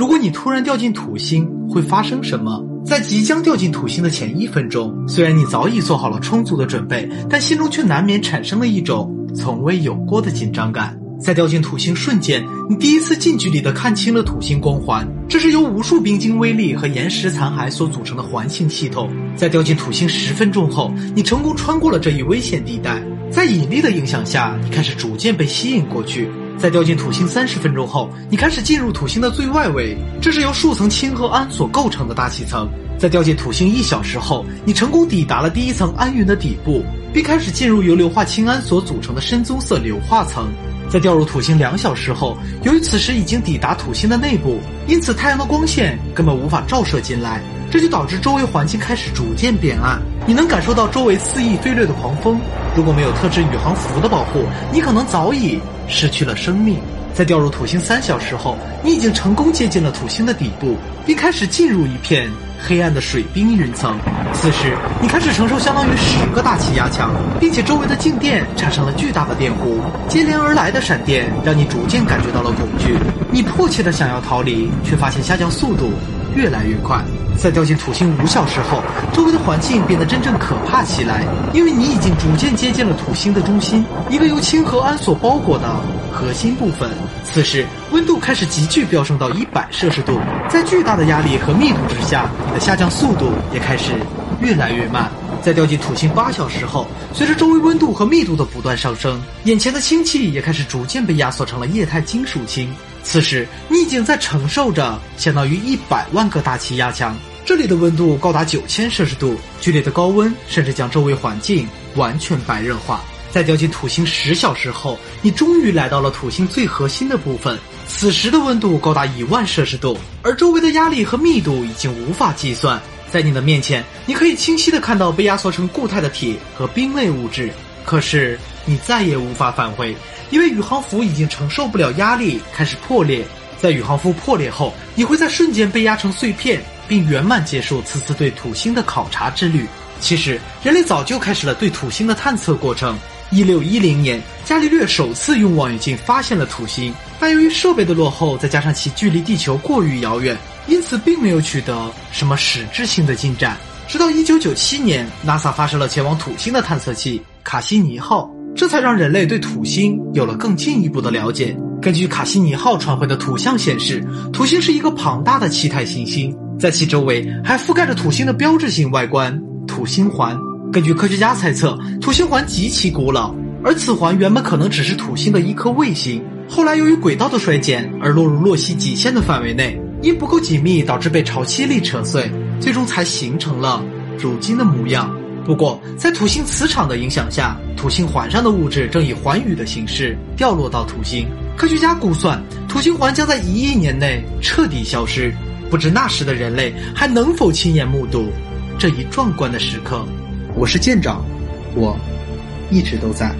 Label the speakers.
Speaker 1: 如果你突然掉进土星，会发生什么？在即将掉进土星的前一分钟，虽然你早已做好了充足的准备，但心中却难免产生了一种从未有过的紧张感。在掉进土星瞬间，你第一次近距离地看清了土星光环，这是由无数冰晶微粒和岩石残骸所组成的环形系统。在掉进土星十分钟后，你成功穿过了这一危险地带，在引力的影响下，你开始逐渐被吸引过去。在掉进土星三十分钟后，你开始进入土星的最外围，这是由数层氢和氨所构成的大气层。在掉进土星一小时后，你成功抵达了第一层氨云的底部，并开始进入由硫化氢铵所组成的深棕色硫化层。在掉入土星两小时后，由于此时已经抵达土星的内部，因此太阳的光线根本无法照射进来，这就导致周围环境开始逐渐变暗。你能感受到周围肆意飞掠的狂风，如果没有特制宇航服的保护，你可能早已。失去了生命，在掉入土星三小时后，你已经成功接近了土星的底部，并开始进入一片黑暗的水冰云层。此时，你开始承受相当于十个大气压强，并且周围的静电产生了巨大的电弧，接连而来的闪电让你逐渐感觉到了恐惧。你迫切的想要逃离，却发现下降速度越来越快。在掉进土星五小时后，周围的环境变得真正可怕起来，因为你已经逐渐接近了土星的中心，一个由氢和氨所包裹的核心部分。此时，温度开始急剧飙升到一百摄氏度，在巨大的压力和密度之下，你的下降速度也开始越来越慢。在掉进土星八小时后，随着周围温度和密度的不断上升，眼前的氢气也开始逐渐被压缩成了液态金属氢。此时，你已经在承受着相当于一百万个大气压强。这里的温度高达九千摄氏度，剧烈的高温甚至将周围环境完全白热化。在掉进土星十小时后，你终于来到了土星最核心的部分。此时的温度高达一万摄氏度，而周围的压力和密度已经无法计算。在你的面前，你可以清晰地看到被压缩成固态的铁和冰类物质。可是你再也无法返回，因为宇航服已经承受不了压力，开始破裂。在宇航服破裂后，你会在瞬间被压成碎片。并圆满结束此次对土星的考察之旅。其实，人类早就开始了对土星的探测过程。一六一零年，伽利略首次用望远镜发现了土星，但由于设备的落后，再加上其距离地球过于遥远，因此并没有取得什么实质性的进展。直到一九九七年，NASA 发射了前往土星的探测器卡西尼号，这才让人类对土星有了更进一步的了解。根据卡西尼号传回的图像显示，土星是一个庞大的气态行星。在其周围还覆盖着土星的标志性外观——土星环。根据科学家猜测，土星环极其古老，而此环原本可能只是土星的一颗卫星，后来由于轨道的衰减而落入洛希极限的范围内，因不够紧密导致被潮汐力扯碎，最终才形成了如今的模样。不过，在土星磁场的影响下，土星环上的物质正以环雨的形式掉落到土星。科学家估算，土星环将在一亿年内彻底消失。不知那时的人类还能否亲眼目睹这一壮观的时刻？我是舰长，我一直都在。